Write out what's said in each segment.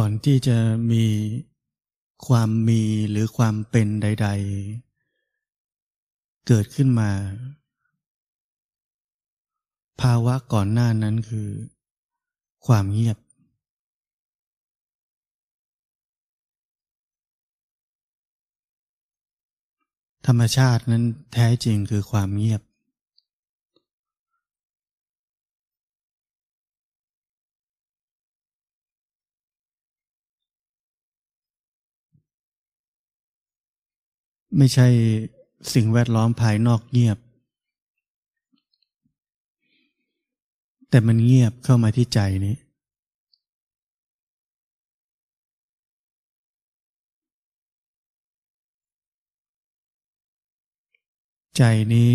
ก่อนที่จะมีความมีหรือความเป็นใด ๆ เกิดขึ้นมา ภาวะก่อนหน้านั้นคือ ความเงียบ ธรรมชาตินั้นแท้จริงคือความเงียบ ไม่ใช่สิ่งแวดล้อมภายนอกเงียบ แต่มันเงียบเข้ามาที่ใจนี้ ใจนี้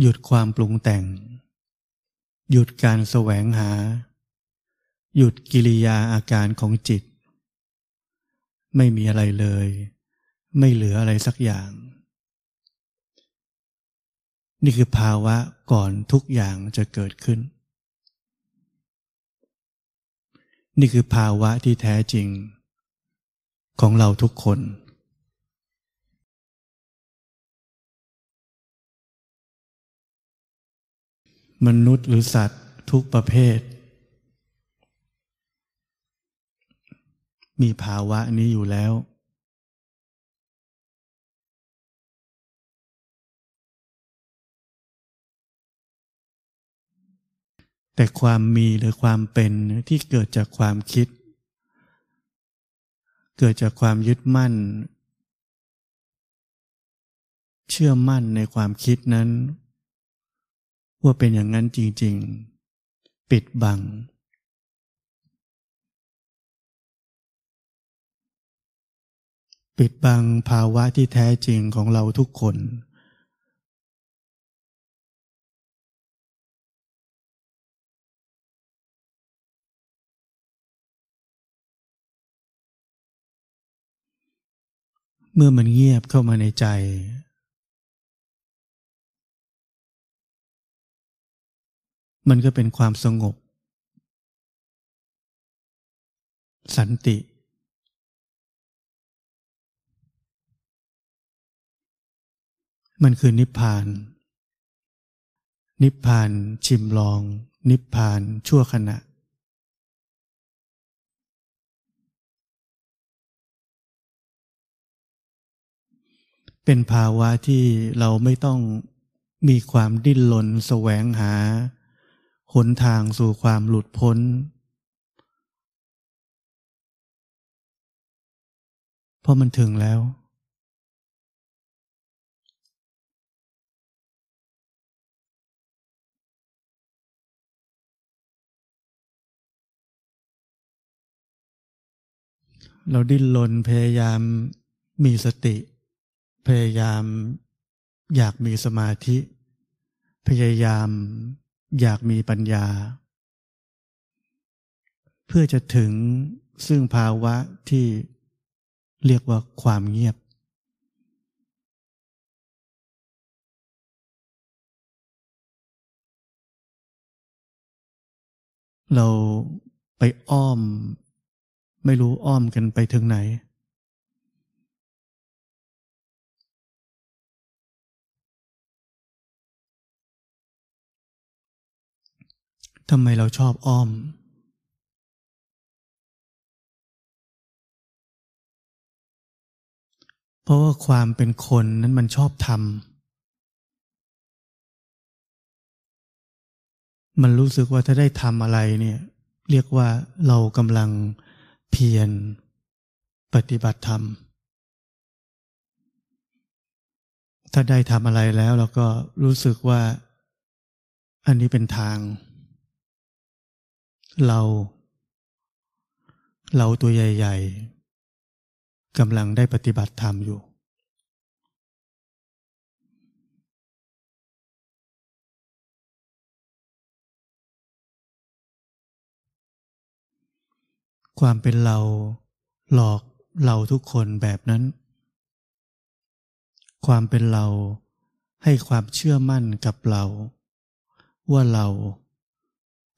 หยุดความปรุงแต่ง หยุดการแสวงหา หยุดกิริยาอาการของจิต ไม่มีอะไรเลย ไม่เหลืออะไรสักอย่าง นี่คือภาวะก่อนทุกอย่างจะเกิดขึ้น นี่คือภาวะที่แท้จริง ของเราทุกคน มนุษย์หรือสัตว์ทุกประเภท มีภาวะนี้อยู่แล้ว แต่ความมีหรือความเป็นที่เกิดจากความคิด เกิดจากความยึดมั่น เชื่อมั่นในความคิดนั้น ว่าเป็นอย่างนั้นจริง ๆ ปิดบัง ปิดบังภาวะที่แท้จริงของเราทุกคน เมื่อมันเงียบเข้ามาในใจ มันก็เป็นความสงบ สันติ มันคือนิพพาน นิพพานชิมลอง นิพพานชั่วขณะ เป็นภาวะที่เราไม่ต้องมีความดิ้นรนแสวงหา หนทางสู่ความหลุดพ้น เพราะมันถึงแล้ว เราดิ้นรนพยายามมีสติ พยายามอยากมีสมาธิ พยายามอยากมีปัญญา เพื่อจะถึงซึ่งภาวะที่เรียกว่าความเงียบ เราไปอ้อม ไม่รู้อ้อมกันไปถึงไหน ทำไมเราชอบอ้อม เพราะว่าความเป็นคนนั้นมันชอบทำ มันรู้สึกว่าถ้าได้ทำอะไรเนี่ย เรียกว่าเรากำลัง เพียรปฏิบัติธรรม ถ้าได้ทำอะไรแล้วเราก็รู้สึกว่า อันนี้เป็นทาง เรา เราตัวใหญ่ ๆกำลังได้ปฏิบัติธรรมอยู่ ความเป็นเราหลอกเราทุกคนแบบนั้น ความเป็นเราให้ความเชื่อมั่นกับเรา ว่าเรา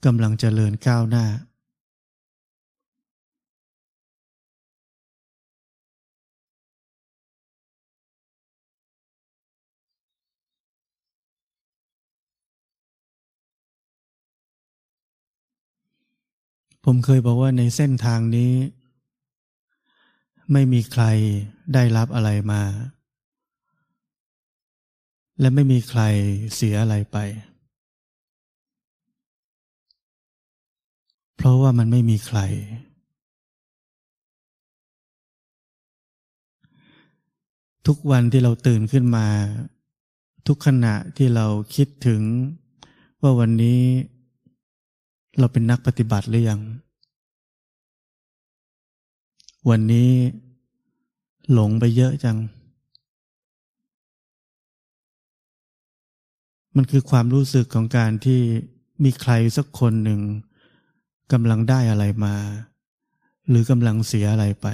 กำลังจเจริญก้าวหน้า ผมเคยบอกว่าในเส้นทางนี้ ไม่มีใครได้รับอะไรมา และไม่มีใครเสียอะไรไป เพราะว่ามันไม่มีใคร ทุกวันที่เราตื่นขึ้นมา ทุกขณะที่เราคิดถึงว่าวันนี้ เราเป็นนักปฏิบัติหรือยัง วันนี้หลงไปเยอะจัง มันคือความรู้สึกของการที่มีใครสักคนหนึ่งกำลังได้อะไรมา หรือกำลังเสียอะไรไป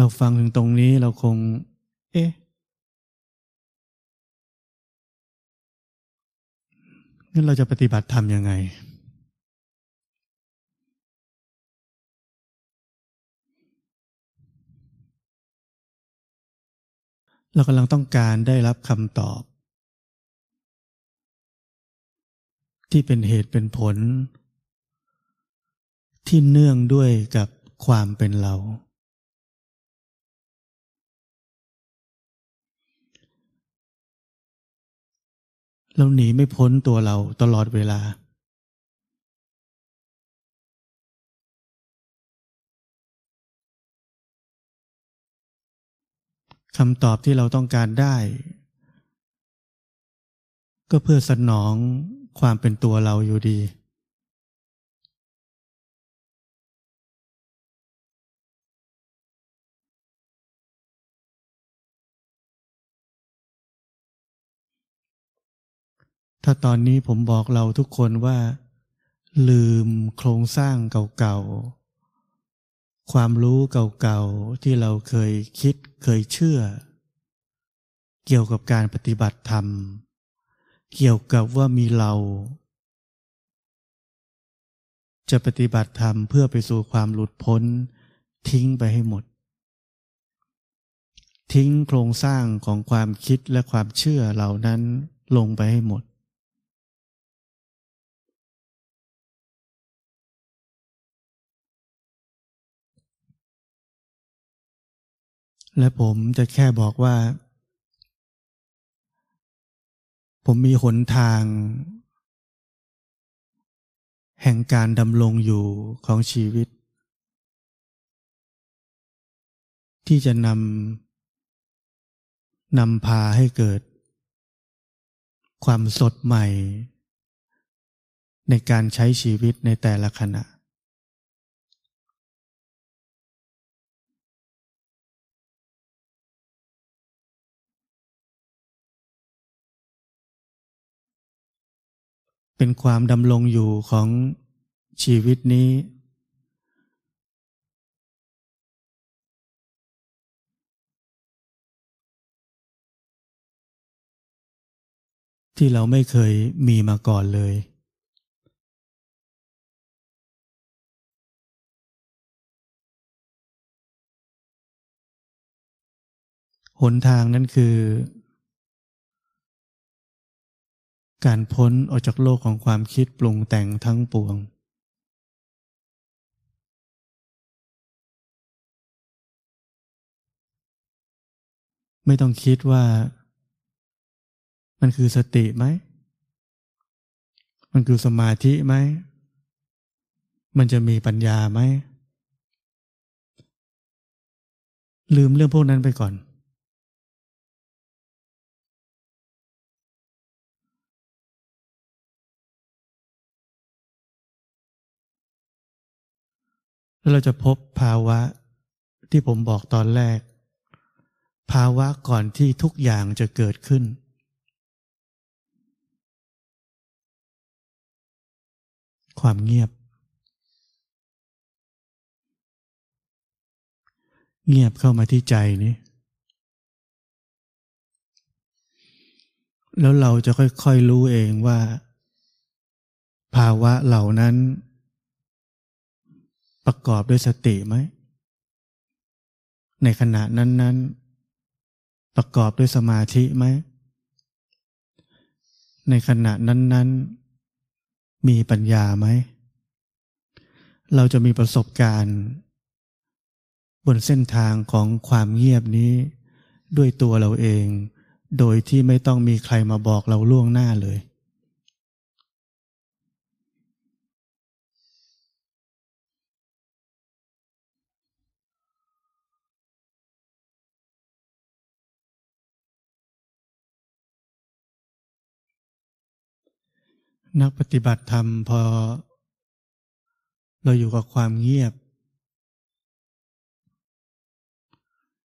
เราฟังถึงตรงนี้เราคง เอ๊ะงั้นเราจะปฏิบัติธรรมยังไง เรากำลังต้องการได้รับคำตอบ ที่เป็นเหตุเป็นผล ที่เนื่องด้วยกับความเป็นเรา เราหนีไม่พ้นตัวเราตลอดเวลา คำตอบที่เราต้องการได้ ก็เพื่อสนองความเป็นตัวเราอยู่ดี ถ้าตอนนี้ผมบอกเราทุกคนว่า ลืมโครงสร้างเก่าๆ ความรู้เก่าๆ ที่เราเคยคิดเคยเชื่อ เกี่ยวกับการปฏิบัติธรรม เกี่ยวกับว่ามีเรา จะปฏิบัติธรรมเพื่อไปสู่ความหลุดพ้น ทิ้งไปให้หมด ทิ้งโครงสร้างของความคิดและความเชื่อเหล่านั้นลงไปให้หมด และผมจะแค่บอกว่า ผมมีหนทาง แห่งการดำรงอยู่ของชีวิต ที่จะนำนำพาให้เกิด ความสดใหม่ ในการใช้ชีวิตในแต่ละขณะ เป็นความดำรงอยู่ของชีวิตนี้ ที่เราไม่เคยมีมาก่อนเลย หนทางนั้นคือ การพ้นออกจากโลกของความคิดปรุงแต่งทั้งปวง ไม่ต้องคิดว่า มันคือสติไหม มันคือสมาธิไหม มันจะมีปัญญาไหม ลืมเรื่องพวกนั้นไปก่อน แล้วเราจะพบภาวะที่ผมบอกตอนแรก ภาวะก่อนที่ทุกอย่างจะเกิดขึ้น ความเงียบ เงียบเข้ามาที่ใจนี้ แล้วเราจะค่อยๆรู้เองว่า ภาวะเหล่านั้น ประกอบด้วยสติไหม ในขณะนั้นประกอบด้วยสมาธิไหม ในขณะนั้น ๆ มีปัญญาไหม เราจะมีประสบการณ์ บนเส้นทางของความเงียบนี้ ด้วยตัวเราเอง โดยที่ไม่ต้องมีใครมาบอกเราล่วงหน้าเลย นักปฏิบัติธรรมพอ เราอยู่กับความเงียบ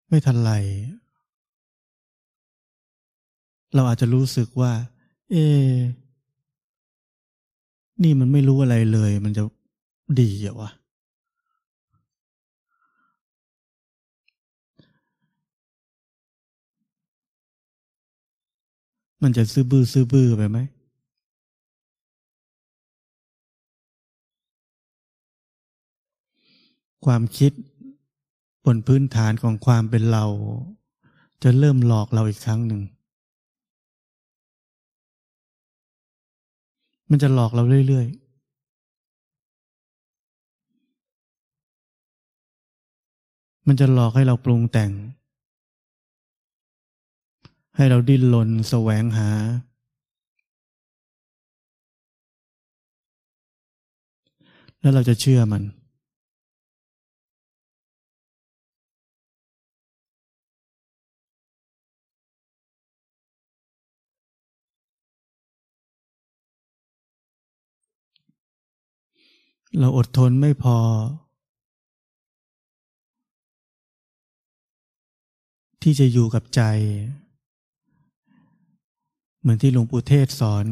ไม่ทันไรเราอาจจะรู้สึกว่า เอนี่มันไม่รู้อะไรเลย มันจะดีเหรอวะมันจะซื้อบื้อซื้อบื้อไปไหม ความคิดบนพื้นฐานของความเป็นเรา จะเริ่มหลอกเราอีกครั้งหนึ่ง มันจะหลอกเราเรื่อย ๆ มันจะหลอกให้เราปรุงแต่ง ให้เราดิ้นรนแสวงหา แล้วเราจะเชื่อมัน เราอดทนไม่พอ ที่จะอยู่กับใจ เหมือนที่หลวงปู่เทศสอน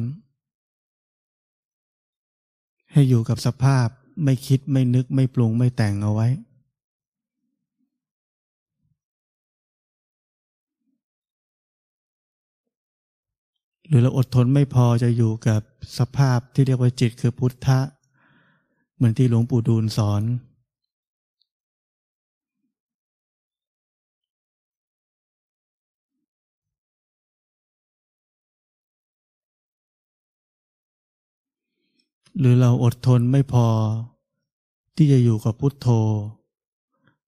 ให้อยู่กับสภาพไม่คิดไม่นึกไม่ปรุงไม่แต่งเอาไว้ หรือเราอดทนไม่พอจะอยู่กับสภาพที่เรียกว่าจิตคือพุทธะ เหมือนที่หลวงปู่ดูลสอน หรือเราอดทนไม่พอ ที่จะอยู่กับพุทโธ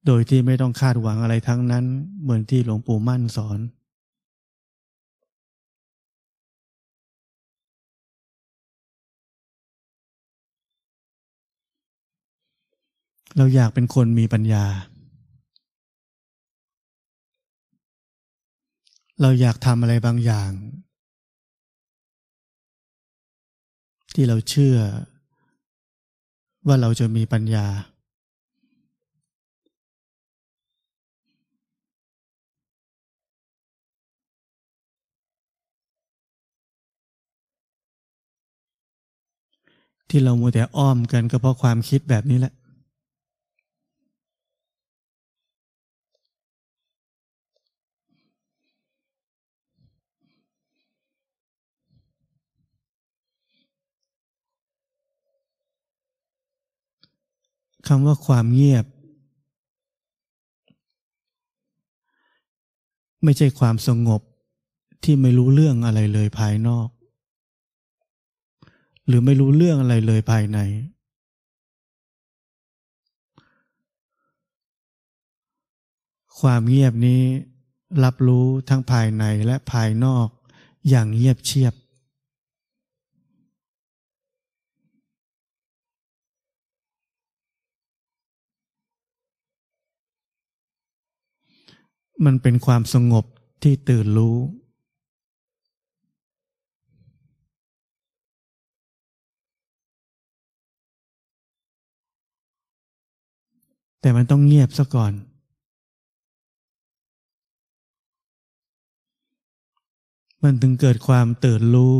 โดยที่ไม่ต้องคาดหวังอะไรทั้งนั้น เหมือนที่หลวงปู่มั่นสอน เราอยากเป็นคนมีปัญญา เราอยากทำอะไรบางอย่าง ที่เราเชื่อ ว่าเราจะมีปัญญา ที่เรามัวแต่อ้อมกันก็เพราะความคิดแบบนี้แหละ คำว่าความเงียบ ไม่ใช่ความสงบที่ไม่รู้เรื่องอะไรเลยภายนอก หรือไม่รู้เรื่องอะไรเลยภายใน ความเงียบนี้รับรู้ทั้งภายในและภายนอกอย่างเงียบเชียบ มันเป็นความสงบที่ตื่นรู้ แต่มันต้องเงียบซะก่อน มันถึงเกิดความตื่นรู้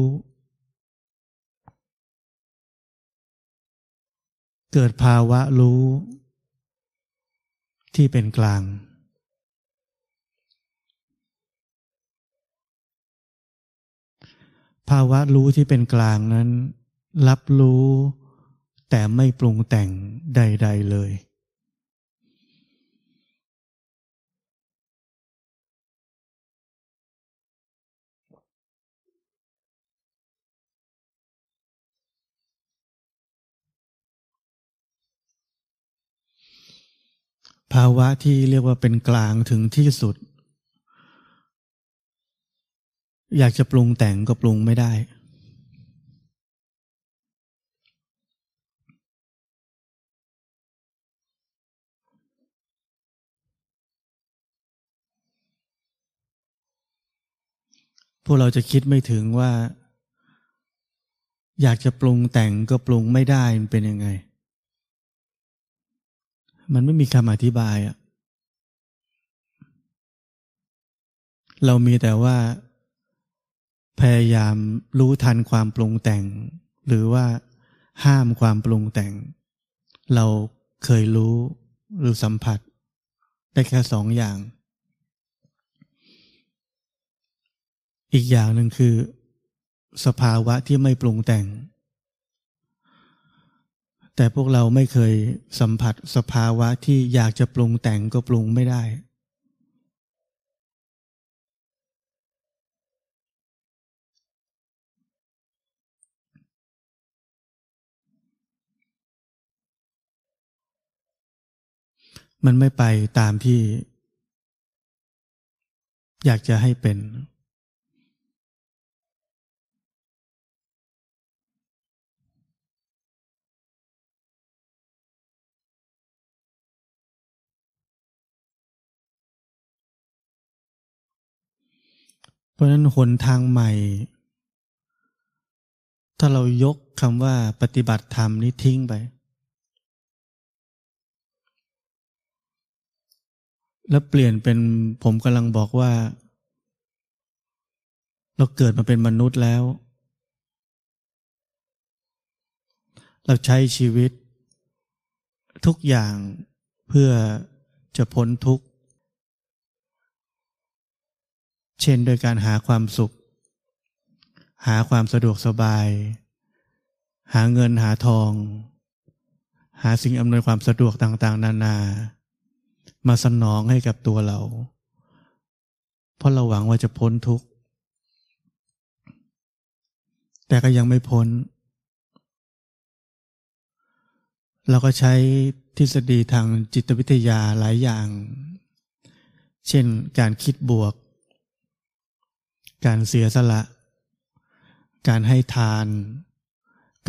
เกิดภาวะรู้ที่เป็นกลาง ภาวะรู้ที่เป็นกลางนั้น รับรู้ แต่ไม่ปรุงแต่งใด ๆ เลย ภาวะที่เรียกว่าเป็นกลางถึงที่สุด อยากจะปรุงแต่งก็ปรุงไม่ได้ พวกเราจะคิดไม่ถึงว่า อยากจะปรุงแต่งก็ปรุงไม่ได้มันเป็นยังไง มันไม่มีคำอธิบายอะเรามีแต่ว่า พยายามรู้ทันความปรุงแต่ง หรือว่าห้ามความปรุงแต่ง เราเคยรู้หรือสัมผัส ได้แค่สองอย่าง อีกอย่างหนึ่งคือ สภาวะที่ไม่ปรุงแต่ง แต่พวกเราไม่เคยสัมผัสสภาวะที่อยากจะปรุงแต่งก็ปรุงไม่ได้ มันไม่ไปตามที่ อยากจะให้เป็น เพราะฉะนั้นหนทางใหม่ ถ้าเรายกคำว่าปฏิบัติธรรมนี้ทิ้งไป แล้วเปลี่ยนเป็นผมกำลังบอกว่า เราเกิดมาเป็นมนุษย์แล้ว เราใช้ชีวิต ทุกอย่างเพื่อจะพ้นทุกข์ เช่นโดยการหาความสุข หาความสะดวกสบาย หาเงินหาทอง หาสิ่งอำนวยความสะดวกต่าง ๆ นานา มาสนองให้กับตัวเรา เพราะเราหวังว่าจะพ้นทุกข์ แต่ก็ยังไม่พ้น เราก็ใช้ทฤษฎีทางจิตวิทยาหลายอย่าง เช่นการคิดบวก การเสียสละ การให้ทาน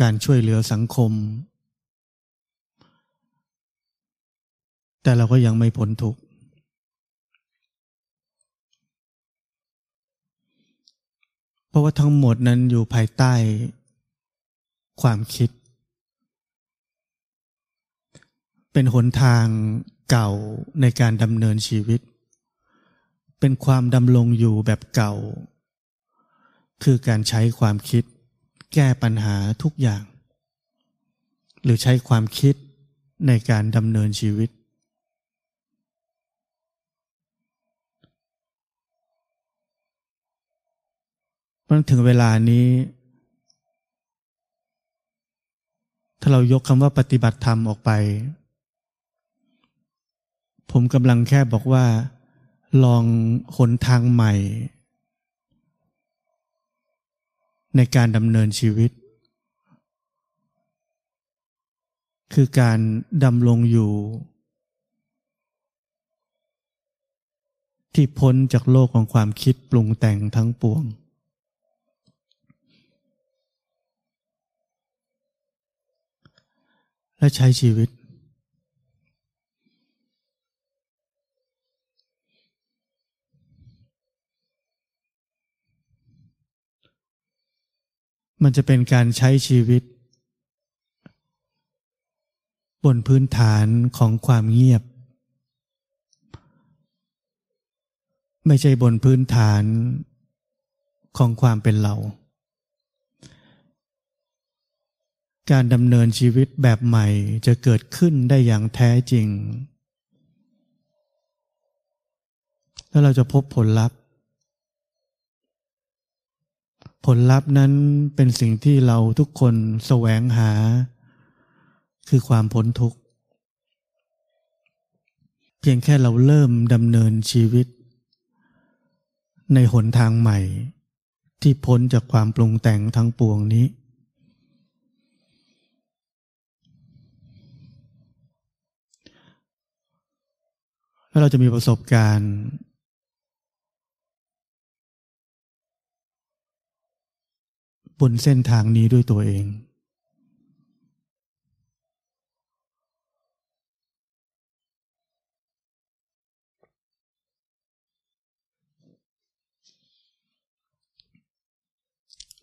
การช่วยเหลือสังคม แต่เราก็ยังไม่พ้นทุกข์เพราะว่าทั้งหมดนั้นอยู่ภายใต้ ความคิด เป็นหนทางเก่าในการดำเนินชีวิต เป็นความดำรงอยู่แบบเก่า คือการใช้ความคิด แก้ปัญหาทุกอย่าง หรือใช้ความคิดในการดำเนินชีวิตันถึงเวลานี้ ถ้าเรายกคำว่าปฏิบัติธรรมออกไป ผมกำลังแค่บอกว่า ลองหนทางใหม่ ในการดำเนินชีวิต คือการดำรงอยู่ ที่พ้นจากโลกของความคิดปรุงแต่งทั้งปวง และใช้ชีวิต มันจะเป็นการใช้ชีวิต บนพื้นฐานของความเงียบ ไม่ใช่บนพื้นฐานของความเป็นเรา การดำเนินชีวิตแบบใหม่จะเกิดขึ้นได้อย่างแท้จริง แล้วเราจะพบผลลัพธ์ ผลลัพธ์นั้นเป็นสิ่งที่เราทุกคนแสวงหา คือความพ้นทุกข์ เพียงแค่เราเริ่มดำเนินชีวิต ในหนทางใหม่ ที่พ้นจากความปรุงแต่งทั้งปวงนี้ แล้วเราจะมีประสบการณ์ บนเส้นทางนี้ด้วยตัวเอง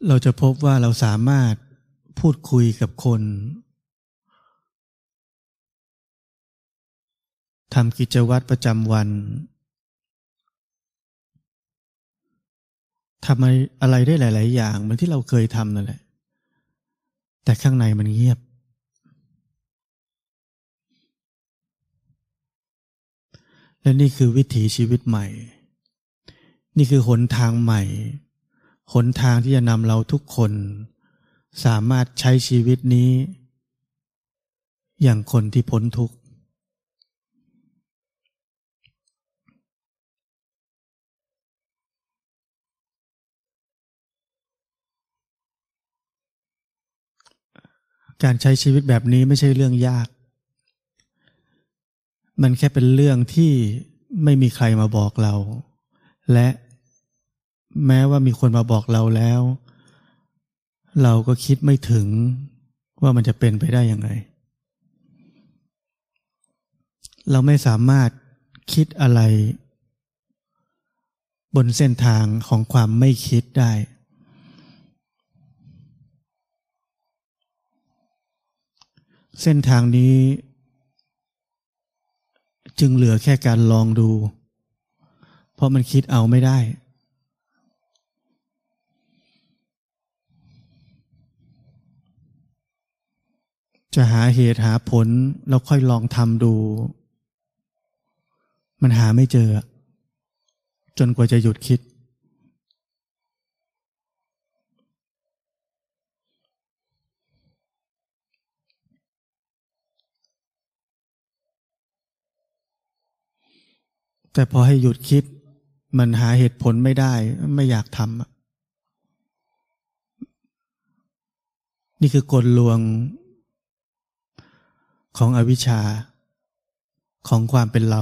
เราจะพบว่าเราสามารถพูดคุยกับคน ทำกิจวัตรประจำวันทำอะไรได้หลาย ๆ อย่างเหมือนที่เราเคยทำนั่นแหละ แต่ข้างในมันเงียบ และนี่คือวิถีชีวิตใหม่ นี่คือหนทางใหม่ หนทางที่จะนำเราทุกคน สามารถใช้ชีวิตนี้ อย่างคนที่พ้นทุกข์ การใช้ชีวิตแบบนี้ไม่ใช่เรื่องยาก มันแค่เป็นเรื่องที่ไม่มีใครมาบอกเรา และแม้ว่ามีคนมาบอกเราแล้ว เราก็คิดไม่ถึงว่ามันจะเป็นไปได้ยังไง เราไม่สามารถคิดอะไร บนเส้นทางของความไม่คิดได้ เส้นทางนี้จึงเหลือแค่การลองดู เพราะมันคิดเอาไม่ได้ จะหาเหตุหาผลแล้วค่อยลองทำดู มันหาไม่เจอ จนกว่าจะหยุดคิด แต่พอให้หยุดคิด มันหาเหตุผลไม่ได้ ไม่อยากทำนี่คือกลลวงของอวิชชา ของความเป็นเรา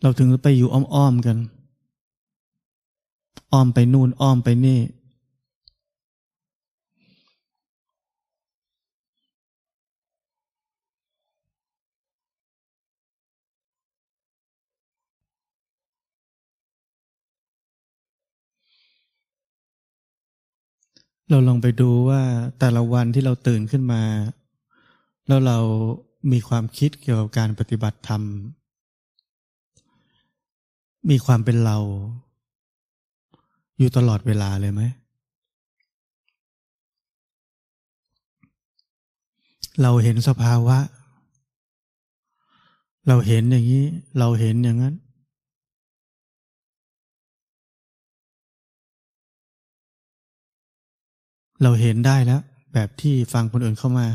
เราถึงไปอยู่อ้อมๆกัน อ้อมไปนู่นอ้อมไปนี่ เราลองไปดูว่าแต่ละวันที่เราตื่นขึ้นมา แล้วเรามีความคิดเกี่ยวกับการปฏิบัติธรรม มีความเป็นเรา อยู่ตลอดเวลาเลยไหม เราเห็นสภาวะ เราเห็นอย่างนี้ เราเห็นอย่างนั้น เราเห็นได้แล้ว แบบที่ฟังคนอื่นเข้ามา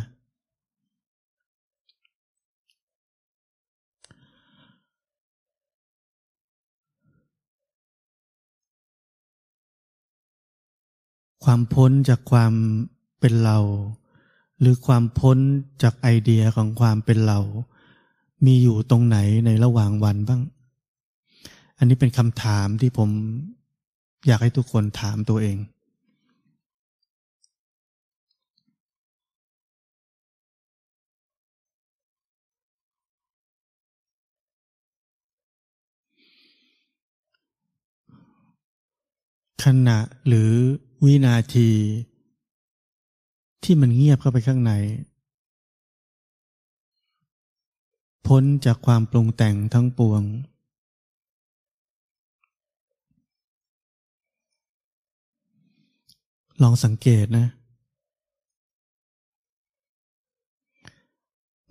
ความพ้นจากความเป็นเรา หรือความพ้นจากไอเดียของความเป็นเรา มีอยู่ตรงไหนในระหว่างวันบ้าง อันนี้เป็นคำถามที่ผมอยากให้ทุกคนถามตัวเอง ขณะหรือวินาที ที่มันเงียบเข้าไปข้างใน พ้นจากความปรุงแต่งทั้งปวง ลองสังเกตนะ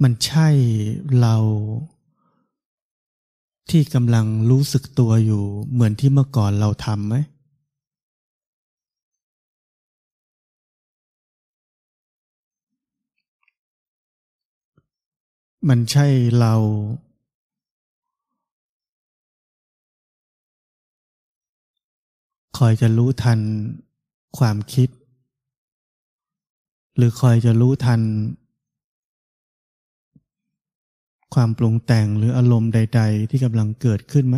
มันใช่เราที่กำลังรู้สึกตัวอยู่เหมือนที่เมื่อก่อนเราทำไหม มันใช่เรา คอยจะรู้ทันความคิด หรือคอยจะรู้ทัน ความปรุงแต่งหรืออารมณ์ใด ๆ ที่กำลังเกิดขึ้นไหม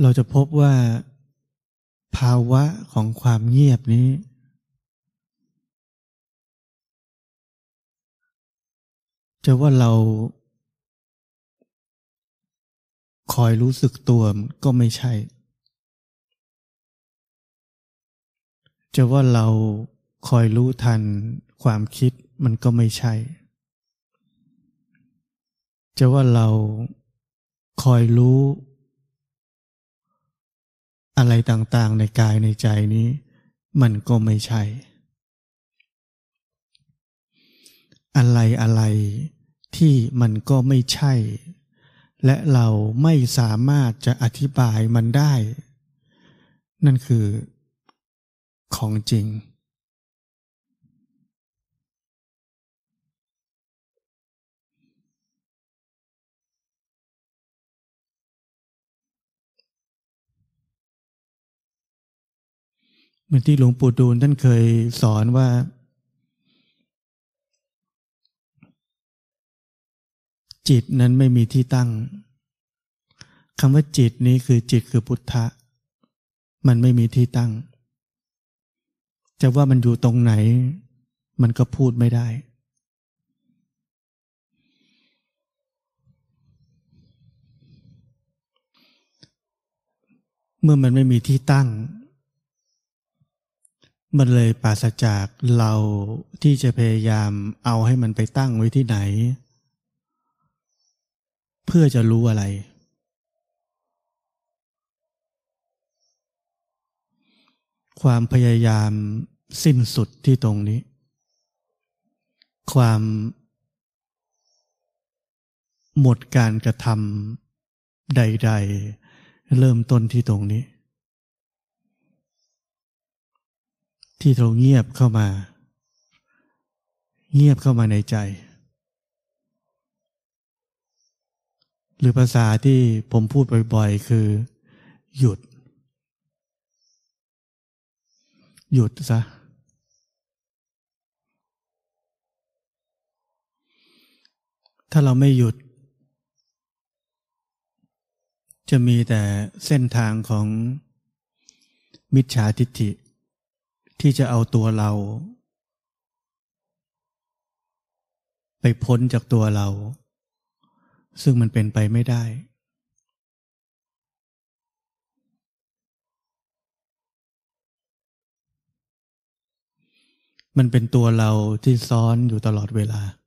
เราจะพบว่าภาวะของความเงียบนี้ จะว่าเราคอยรู้สึกตัวก็ไม่ใช่ จะว่าเราคอยรู้ทันความคิดมันก็ไม่ใช่ จะว่าเราคอยรู้ อะไรต่างๆในกายในใจนี้ มันก็ไม่ใช่ อะไรอะไรที่มันก็ไม่ใช่ และเราไม่สามารถจะอธิบายมันได้ นั่นคือของจริง เหมือนที่หลวงปู่ดูลท่านเคยสอนว่า จิตนั้นไม่มีที่ตั้งคำว่าจิตนี้คือจิตคือพุทธะ มันไม่มีที่ตั้ง จะว่ามันอยู่ตรงไหน มันก็พูดไม่ได้ เมื่อมันไม่มีที่ตั้ง มันเลยปราศจากเราที่จะพยายามเอาให้มันไปตั้งไว้ที่ไหน เพื่อจะรู้อะไร ความพยายามสิ้นสุดที่ตรงนี้ ความหมดการกระทำใด ๆ เริ่มต้นที่ตรงนี้ ที่เราเงียบเข้ามา เงียบเข้ามาในใจ หรือภาษาที่ผมพูดบ่อยๆ คือ หยุด หยุดซะถ้าเราไม่หยุด จะมีแต่เส้นทางของมิจฉาทิฏฐิ ที่จะเอาตัวเรา ไปพ้นจากตัวเรา ซึ่งมันเป็นไปไม่ได้ มันเป็นตัวเราที่ซ้อนอยู่ตลอดเวลา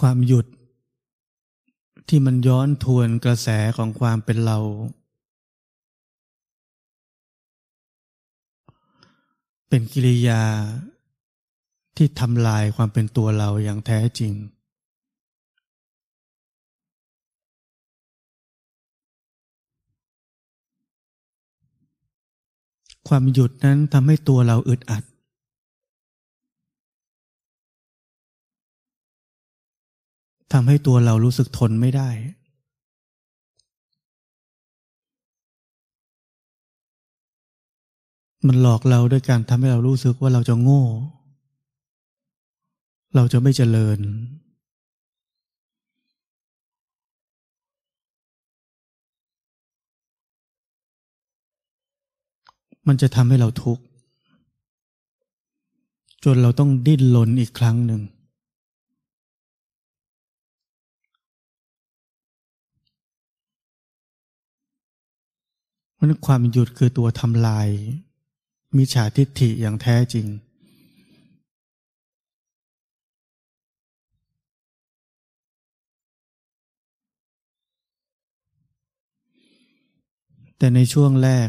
ความหยุด ที่มันย้อนทวนกระแสของความเป็นเรา เป็นกิริยาที่ทำลายความเป็นตัวเราอย่างแท้จริง ความหยุดนั้นทำให้ตัวเราอึดอัด ทำให้ตัวเรารู้สึกทนไม่ได้ มันหลอกเราด้วยการทำให้เรารู้สึกว่าเราจะโง่ เราจะไม่เจริญ มันจะทำให้เราทุกข์ จนเราต้องดิ้นรนอีกครั้งหนึ่ง มันความหยุดคือตัวทำลาย มิจฉาทิฏฐิอย่างแท้จริง แต่ในช่วงแรก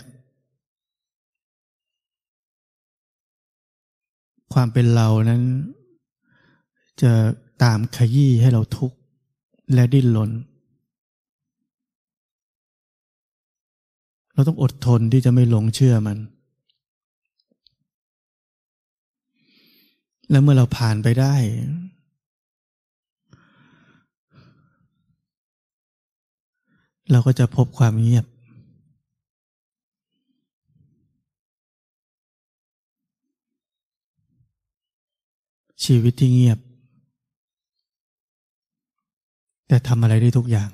ความเป็นเรานั้น จะตามขยี้ให้เราทุกข์และดิ้นรน เราต้องอดทนที่จะไม่หลงเชื่อมัน แล้วเมื่อเราผ่านไปได้ เราก็จะพบความเงียบ ชีวิตที่เงียบ แต่ทำอะไรได้ทุกอย่าง